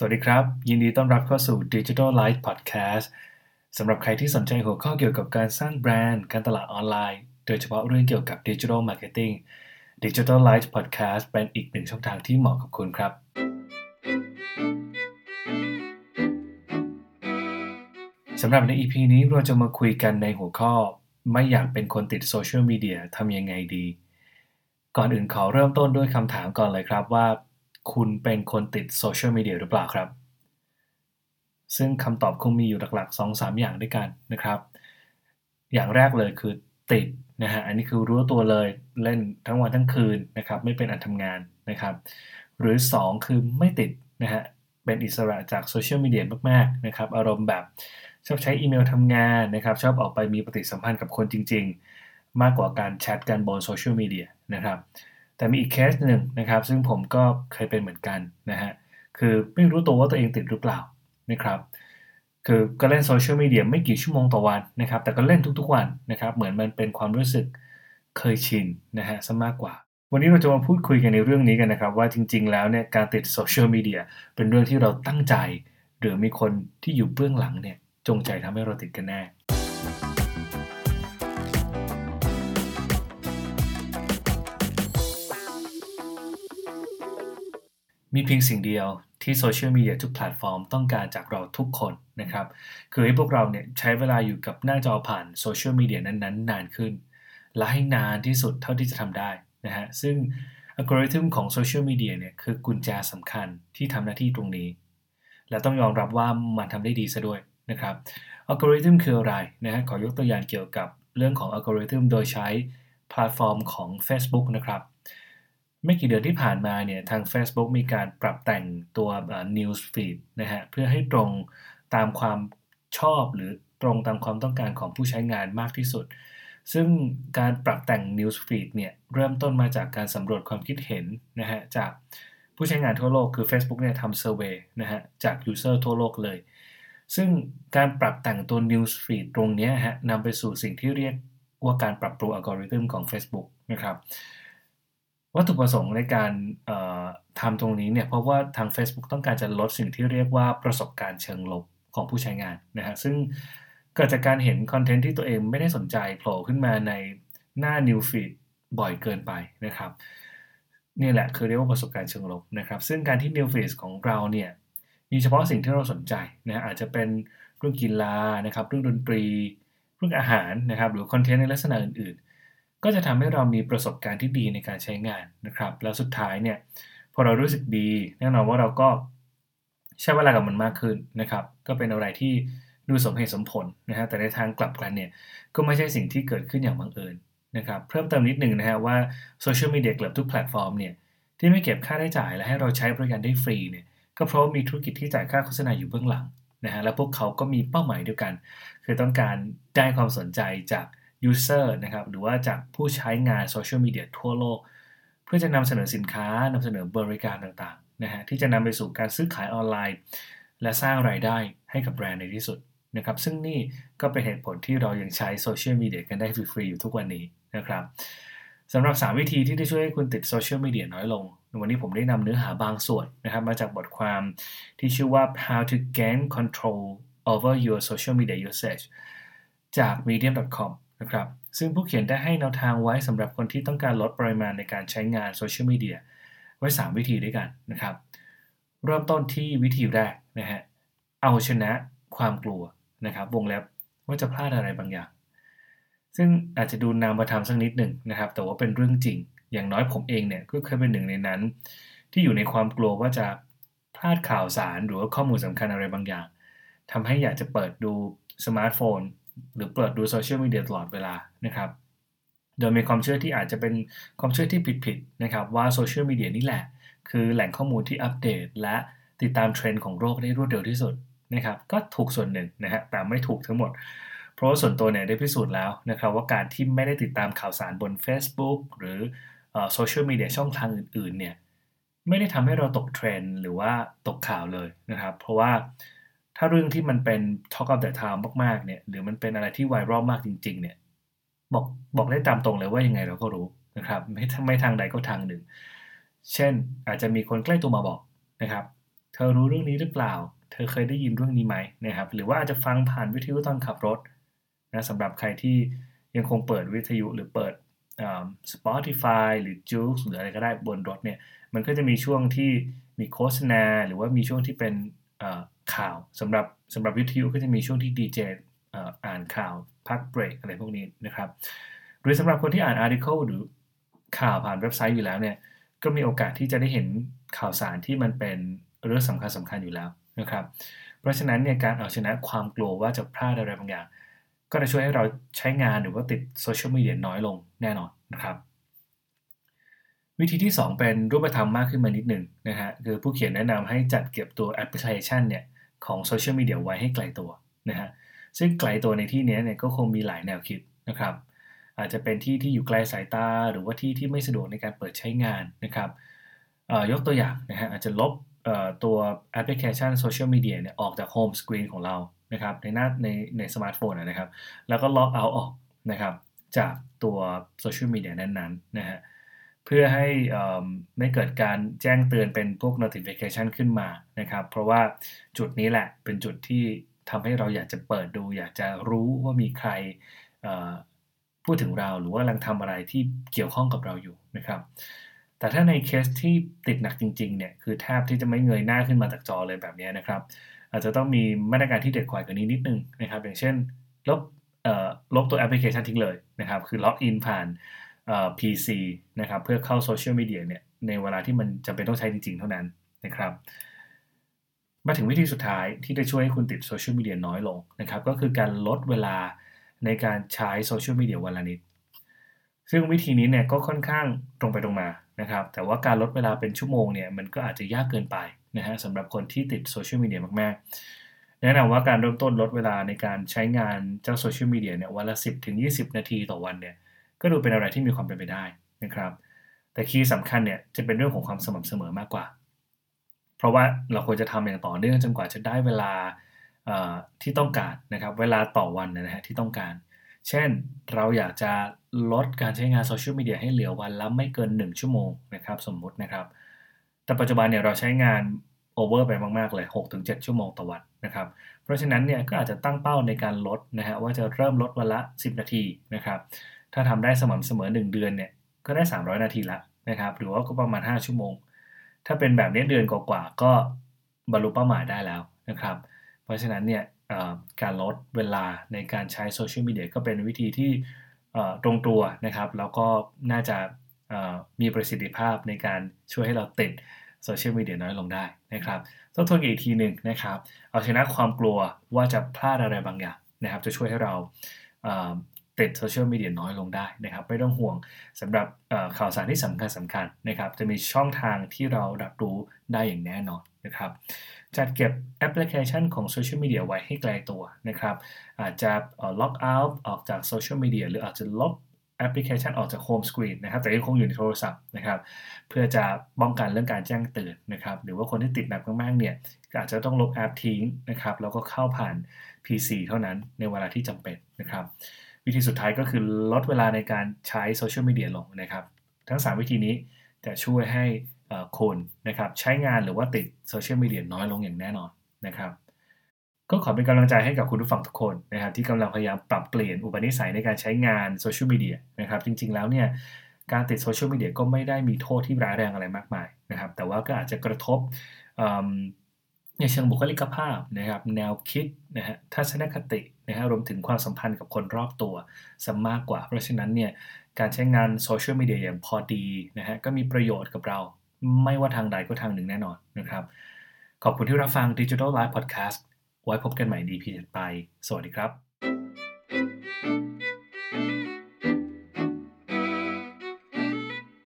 สวัสดีครับ ยินดีต้อนรับเข้าสู่ Digital Life Podcast สำหรับใครที่สนใจหัวข้อเกี่ยวกับการสร้างแบรนด์ การตลาดออนไลน์ โดยเฉพาะเรื่องเกี่ยวกับ Digital Marketing Digital Life Podcast เป็นอีกหนึ่งช่องทางที่เหมาะกับคุณครับ สำหรับใน EP นี้เราจะมาคุยกันในหัวข้อ ไม่อยากเป็นคนติดโซเชียลมีเดียทำยังไงดี ก่อนอื่นขอเริ่มต้นด้วยคำถามก่อนเลยครับว่า คุณเป็นคนติดโซเชียลมีเดียหรือเปล่าครับ ซึ่งคำตอบคงมีอยู่หลักๆ 2-3 อย่างด้วยกันนะครับ อย่างแรกเลยคือติดนะฮะ อันนี้คือรู้ตัวเลยเล่นทั้งวันทั้งคืนนะครับ ไม่เป็นอันทำงานนะครับ หรือ 2 คือไม่ติดนะฮะ เป็นอิสระจากโซเชียลมีเดียมากๆนะครับ อารมณ์แบบชอบใช้อีเมลทำงานนะครับ ชอบออกไปมีปฏิสัมพันธ์กับคนจริง ๆ มากกว่าการแชทกันบนโซเชียลมีเดียนะครับ แต่มีอีกเคสหนึ่งนะครับ ซึ่งผมก็เคยเป็นเหมือนกันนะฮะคือไม่รู้ตัวว่าตัวเองติดหรือเปล่านะครับคือก็เล่นโซเชียลมีเดียไม่กี่ชั่วโมงต่อวันนะครับ แต่ก็เล่นทุกๆวันนะครับ เหมือนมันเป็นความรู้สึกเคยชินนะฮะซะมากกว่า วันนี้เราจะมาพูดคุยกันในเรื่องนี้กันนะครับ ว่าจริง ๆ แล้วเนี่ยการติดโซเชียลมีเดียเป็นเรื่องที่เราตั้งใจ หรือมีคนที่อยู่เบื้องหลังเนี่ยจงใจทำให้เราติดกันแน่ มีเพียงสิ่งเดียวที่โซเชียลมีเดียทุกแพลตฟอร์มต้องการจากเราทุกคนนะครับ คือให้พวกเราเนี่ยใช้เวลาอยู่กับหน้าจอผ่านโซเชียลมีเดียนั้นๆ นานขึ้น และให้นานที่สุดเท่าที่จะทำได้นะฮะซึ่งอัลกอริทึมของโซเชียลมีเดียเนี่ยคือกุญแจสำคัญที่ทำหน้าที่ตรงนี้ และต้องยอมรับว่ามันทำได้ดีซะด้วยนะครับอัลกอริทึมคืออะไรนะฮะขอยกตัวอย่างเกี่ยวกับเรื่องของอัลกอริทึมโดยใช้แพลตฟอร์มของ Facebook นะครับ ไม่กี่เดือนที่ผ่านมาเนี่ยทาง Facebook มีการปรับแต่งตัว News Feed นะฮะเพื่อให้ตรงตามความชอบหรือตรงตามความต้องการของผู้ใช้งานมากที่สุด ซึ่งการปรับแต่ง News Feed เนี่ยเริ่มต้นมาจากการสำรวจความคิดเห็นนะฮะจากผู้ใช้งานทั่วโลกคือ Facebook เนี่ยทำเซอร์เวยนะฮะจาก User ทั่วโลกเลย ซึ่งการปรับแต่งตัว News Feed ตรงนี้ฮะนำไปสู่สิ่งที่เรียกว่าการปรับปรุงอัลกอริทึมของ Facebook นะครับ วัตถุประสงค์ในการทำตรงนี้เนี่ยเพราะว่าทาง Facebook ต้องการจะลดสิ่งที่เรียกว่าประสบการณ์เชิงลบของผู้ใช้งานนะฮะซึ่งเกิดจากการเห็นคอนเทนต์ที่ตัวเองไม่ได้สนใจโผล่ขึ้นมาในหน้า New Feed บ่อยเกินไปนะครับนี่แหละคือเรียกว่าประสบการณ์เชิงลบนะครับซึ่งการที่ New Feed ของเราเนี่ยมีเฉพาะสิ่งที่เราสนใจนะอาจจะเป็นเรื่องกีฬานะครับเรื่องดนตรี เรื่องอาหารนะครับหรือคอนเทนต์ในลักษณะอื่น ก็จะทำให้เรามีประสบการณ์ที่ดีในการใช้งานนะครับ แล้วสุดท้ายเนี่ยพอเรารู้สึกดี แน่นอนว่าเราก็ใช้เวลากับมันมากขึ้นนะครับ ก็เป็นอะไรที่ดูสมเหตุสมผลนะฮะแต่ในทางกลับกันเนี่ยก็ไม่ใช่สิ่งที่เกิดขึ้นอย่างบังเอิญนะครับเพิ่มเติมนิดหนึ่งนะฮะว่าโซเชียลมีเดียเกือบทุกแพลตฟอร์มเนี่ยที่ไม่เก็บค่าใช้จ่ายและให้เราใช้บริการได้ฟรีเนี่ยก็เพราะมีธุรกิจที่จ่ายค่าโฆษณาอยู่เบื้องหลังนะฮะและพวกเขาก็มีเป้าหมายเดียวกัน คือต้องการได้ความสนใจจาก user นะครับหรือว่าจากผู้ใช้งานโซเชียลมีเดียทั่วโลก เพื่อจะนำเสนอสินค้านำเสนอบริการต่างๆนะฮะที่จะนำไปสู่การซื้อขายออนไลน์ และสร้างรายได้ให้กับแบรนด์ในที่สุดนะครับซึ่งนี่ก็เป็นเหตุผลที่เรายังใช้โซเชียลมีเดียกันได้ฟรีๆอยู่ทุกวันนี้นะครับสำหรับ 3 วิธีที่จะช่วยให้คุณติดโซเชียลมีเดียน้อยลง วันนี้ผมได้นำเนื้อหาบางส่วนนะครับมาจากบทความที่ชื่อว่า how to gain control over your social media usage จาก medium.com นะครับ ซึ่งผู้เขียนได้ให้แนวทางไว้สำหรับคนที่ต้องการลดปริมาณในการใช้งานโซเชียลมีเดียไว้ 3 วิธีด้วยกันนะครับ เริ่มต้นที่วิธีแรกนะฮะเอาชนะความกลัวนะครับ วงเล็บว่าจะพลาดอะไรบางอย่าง ซึ่งอาจจะดูนามธรรมสักนิดหนึ่งนะครับ แต่ว่าเป็นเรื่องจริง อย่างน้อยผมเองเนี่ยก็เคยเป็นหนึ่งในนั้น ที่อยู่ในความกลัวว่าจะพลาดข่าวสารหรือว่าข้อมูลสำคัญอะไรบางอย่างทำให้อยากจะเปิดดูสมาร์ทโฟน หรือเปิดดูโซเชียลมีเดียตลอดเวลานะครับ โดยมีความเชื่อที่อาจจะเป็นความเชื่อที่ผิดๆนะครับ ว่าโซเชียลมีเดียนี่แหละ คือแหล่งข้อมูลที่อัปเดต และติดตามเทรนด์ของโลกได้รวดเร็วที่สุดนะครับ ก็ถูกส่วนหนึ่งนะฮะแต่ไม่ถูกทั้งหมด เพราะว่าส่วนตัวเนี่ยได้พิสูจน์แล้วนะครับ ว่าการที่ไม่ได้ติดตามข่าวสารบน Facebook หรือโซเชียลมีเดียช่องทางอื่นๆเนี่ยไม่ได้ทำให้เราตกเทรนด์หรือว่าตกข่าวเลยนะครับ เพราะว่า ถ้าเรื่องที่มันเป็น Talk of the Town มากๆเนี่ย หรือมันเป็นอะไรที่ไวรัลมากจริง ๆ เนี่ย บอกบอกได้ตามตรงเลยว่ายังไงเราก็รู้นะครับ ไม่ไม่ทางใดก็ทางหนึ่ง เช่นอาจจะมีคนใกล้ตัวมาบอกนะครับ เธอรู้เรื่องนี้หรือเปล่า เธอเคยได้ยินเรื่องนี้ไหมนะครับ หรือว่าอาจจะฟังผ่านวิทยุตอนขับรถนะสำหรับใครที่ยังคงเปิดวิทยุหรือเปิด Spotify หรือ j u หรืออะไรก็ได้บนรถเนี่ย มันก็จะมีช่วงที่มีโฆษณา หรือว่ามีช่วงที่เป็น ข่าวสำหรับสำหรับวิทยุก็จะมีช่วงที่ดีเจอ่านข่าวพักเบรกอะไรพวกนี้นะครับหรือสำหรับคนที่อ่านอาร์ติเคิลหรือข่าวผ่านเว็บไซต์อยู่แล้วเนี่ยก็มีโอกาสที่จะได้เห็นข่าวสารที่มันเป็นเรื่องสำคัญสำคัญอยู่แล้วนะครับ เพราะฉะนั้นเนี่ยการเอาชนะความกลัวว่าจะพลาดอะไรบางอย่าง ก็จะช่วยให้เราใช้งานหรือว่าติดโซเชียลมีเดียน้อยลงแน่นอนนะครับ วิธีที่ 2 เป็นรูปธรรมมากขึ้นมานิดหนึ่งนะฮะคือผู้เขียนแนะนำให้จัดเก็บตัวแอปพลิเคชันเนี่ย ของโซเชียลมีเดียไว้ให้ไกลตัวนะฮะซึ่งไกลตัวในที่นี้เนี่ยก็คงมีหลายแนวคิดนะครับ อาจจะเป็นที่ที่อยู่ไกลสายตา หรือว่าที่ที่ไม่สะดวกในการเปิดใช้งานนะครับยกตัวอย่างนะฮะอาจจะลบตัวแอปพลิเคชันโซเชียลมีเดียเนี่ยออกจาก home screen ของเรานะครับในหน้าในในสมาร์ทโฟนนะครับ แล้วก็ log out ออกนะครับจากตัวโซเชียลมีเดียนั้นๆนะฮะ เพื่อให้ไม่เกิดการแจ้งเตือนเป็นพวก notification ขึ้นมานะครับ เพราะว่าจุดนี้แหละเป็นจุดที่ทำให้เราอยากจะเปิดดู อยากจะรู้ว่ามีใครพูดถึงเราหรือว่ากำลังทำอะไรที่เกี่ยวข้องกับเราอยู่นะครับ แต่ถ้าในเคสที่ติดหนักจริงๆเนี่ยคือแทบที่จะไม่เงยหน้าขึ้นมาจากจอเลยแบบนี้นะครับ อาจจะต้องมีมาตรการที่เด็ดกว่ากันนี้นิดนึงนะครับ อย่างเช่นลบลบตัวแอปพลิเคชันทิ้งเลยนะครับ คือ log in ผ่าน PC นะครับเพื่อเข้าโซเชียลมีเดียเนี่ยในเวลาที่มันจำเป็นต้องใช้จริงๆ เท่านั้นนะครับ มาถึงวิธีสุดท้ายที่จะช่วยให้คุณติดโซเชียลมีเดียน้อยลงนะครับก็คือการลดเวลาในการใช้โซเชียลมีเดียวันละนิด ซึ่งวิธีนี้เนี่ยก็ค่อนข้างตรงไปตรงมานะครับ แต่ว่าการลดเวลาเป็นชั่วโมงเนี่ยมันก็อาจจะยากเกินไปนะฮะสำหรับคนที่ติดโซเชียลมีเดียมากๆ แนะนำว่าการเริ่มต้นลดเวลาในการใช้งานเจ้าโซเชียลมีเดียเนี่ยวันละ 10ถึง20 นาทีต่อวันเนี่ย ก็ดูเป็นอะไรที่มีความเป็นไปได้นะครับ แต่ key สำคัญเนี่ยจะเป็นเรื่องของความสม่ำเสมอมากกว่า เพราะว่าเราควรจะทำอย่างต่อเนื่องจนกว่าจะได้เวลาที่ต้องการนะครับ เวลาต่อวันนะฮะที่ต้องการ เช่นเราอยากจะลดการใช้งานโซเชียลมีเดียให้เหลือวันละไม่เกิน 1 ชั่วโมงนะครับสมมุตินะครับ แต่ปัจจุบันเนี่ยเราใช้งานโอเวอร์ไปมากๆเลย 6-7 ชั่วโมงต่อวันนะครับ เพราะฉะนั้นเนี่ยก็อาจจะตั้งเป้าในการลดนะฮะว่าจะเริ่มลดวันละ 10 นาทีนะครับ ถ้าทำได้สม่ำเสมอ 1 เดือนเนี่ยก็ได้ 300 นาทีละนะครับ หรือว่าก็ประมาณ 5 ชั่วโมง ถ้าเป็นแบบนี้เดือนกว่าๆก็บรรลุเป้าหมายได้แล้วนะครับ เพราะฉะนั้นเนี่ยการลดเวลาในการใช้โซเชียลมีเดียก็เป็นวิธีที่ตรงตัวนะครับ แล้วก็น่าจะมีประสิทธิภาพในการช่วยให้เราติดโซเชียลมีเดียน้อยลงได้นะครับต้องทวนอีกทีหนึ่งนะครับ เอาชนะความกลัวว่าจะพลาดอะไรบางอย่างนะครับ จะช่วยให้เรา ติดโซเชียลมีเดียน้อยลงได้นะครับ ไม่ต้องห่วงสำหรับข่าวสารที่สำคัญสำคัญนะครับ จะมีช่องทางที่เรารับรู้ได้อย่างแน่นอนนะครับจัดเก็บแอปพลิเคชันของโซเชียลมีเดียไว้ให้ไกลตัวนะครับ อาจจะ log out ออกจากโซเชียลมีเดียหรืออาจจะลบแอปพลิเคชันออกจาก home screen นะครับ แต่ยังคงอยู่ในโทรศัพท์นะครับ เพื่อจะป้องกันเรื่องการแจ้งเตือนนะครับ หรือว่าคนที่ติดหนักมากๆเนี่ยอาจจะต้องลบแอปทิ้งนะครับ แล้วก็เข้าผ่าน PC เท่านั้นในเวลาที่จำเป็นนะครับ วิธีสุดท้ายก็คือลดเวลาในการใช้โซเชียลมีเดียลงนะครับ ทั้ง 3 วิธีนี้จะช่วยให้คุณนะครับใช้งานหรือว่าติดโซเชียลมีเดียน้อยลงอย่างแน่นอนนะครับ ก็ขอเป็นกำลังใจให้กับคุณผู้ฟังทุกคนนะครับ ที่กำลังพยายามปรับเปลี่ยนอุปนิสัยในการใช้งานโซเชียลมีเดียนะครับ จริงๆแล้วเนี่ยการติดโซเชียลมีเดียก็ไม่ได้มีโทษที่ร้ายแรงอะไรมากมายนะครับ แต่ว่าก็อาจจะกระทบในเชิงบุคลิกภาพนะครับ แนวคิดนะฮะทัศนคติ นะฮะรวมถึงความสัมพันธ์กับคนรอบตัวซะมากกว่า เพราะฉะนั้นเนี่ยการใช้งานโซเชียลมีเดียอย่างพอดีนะฮะก็มีประโยชน์กับเรา ไม่ว่าทางใดก็ทางหนึ่งแน่นอนนะครับ ขอบคุณที่รับฟัง Digital Life Podcast ไว้พบกันใหม่ดีพีถัดไป สวัสดีครับ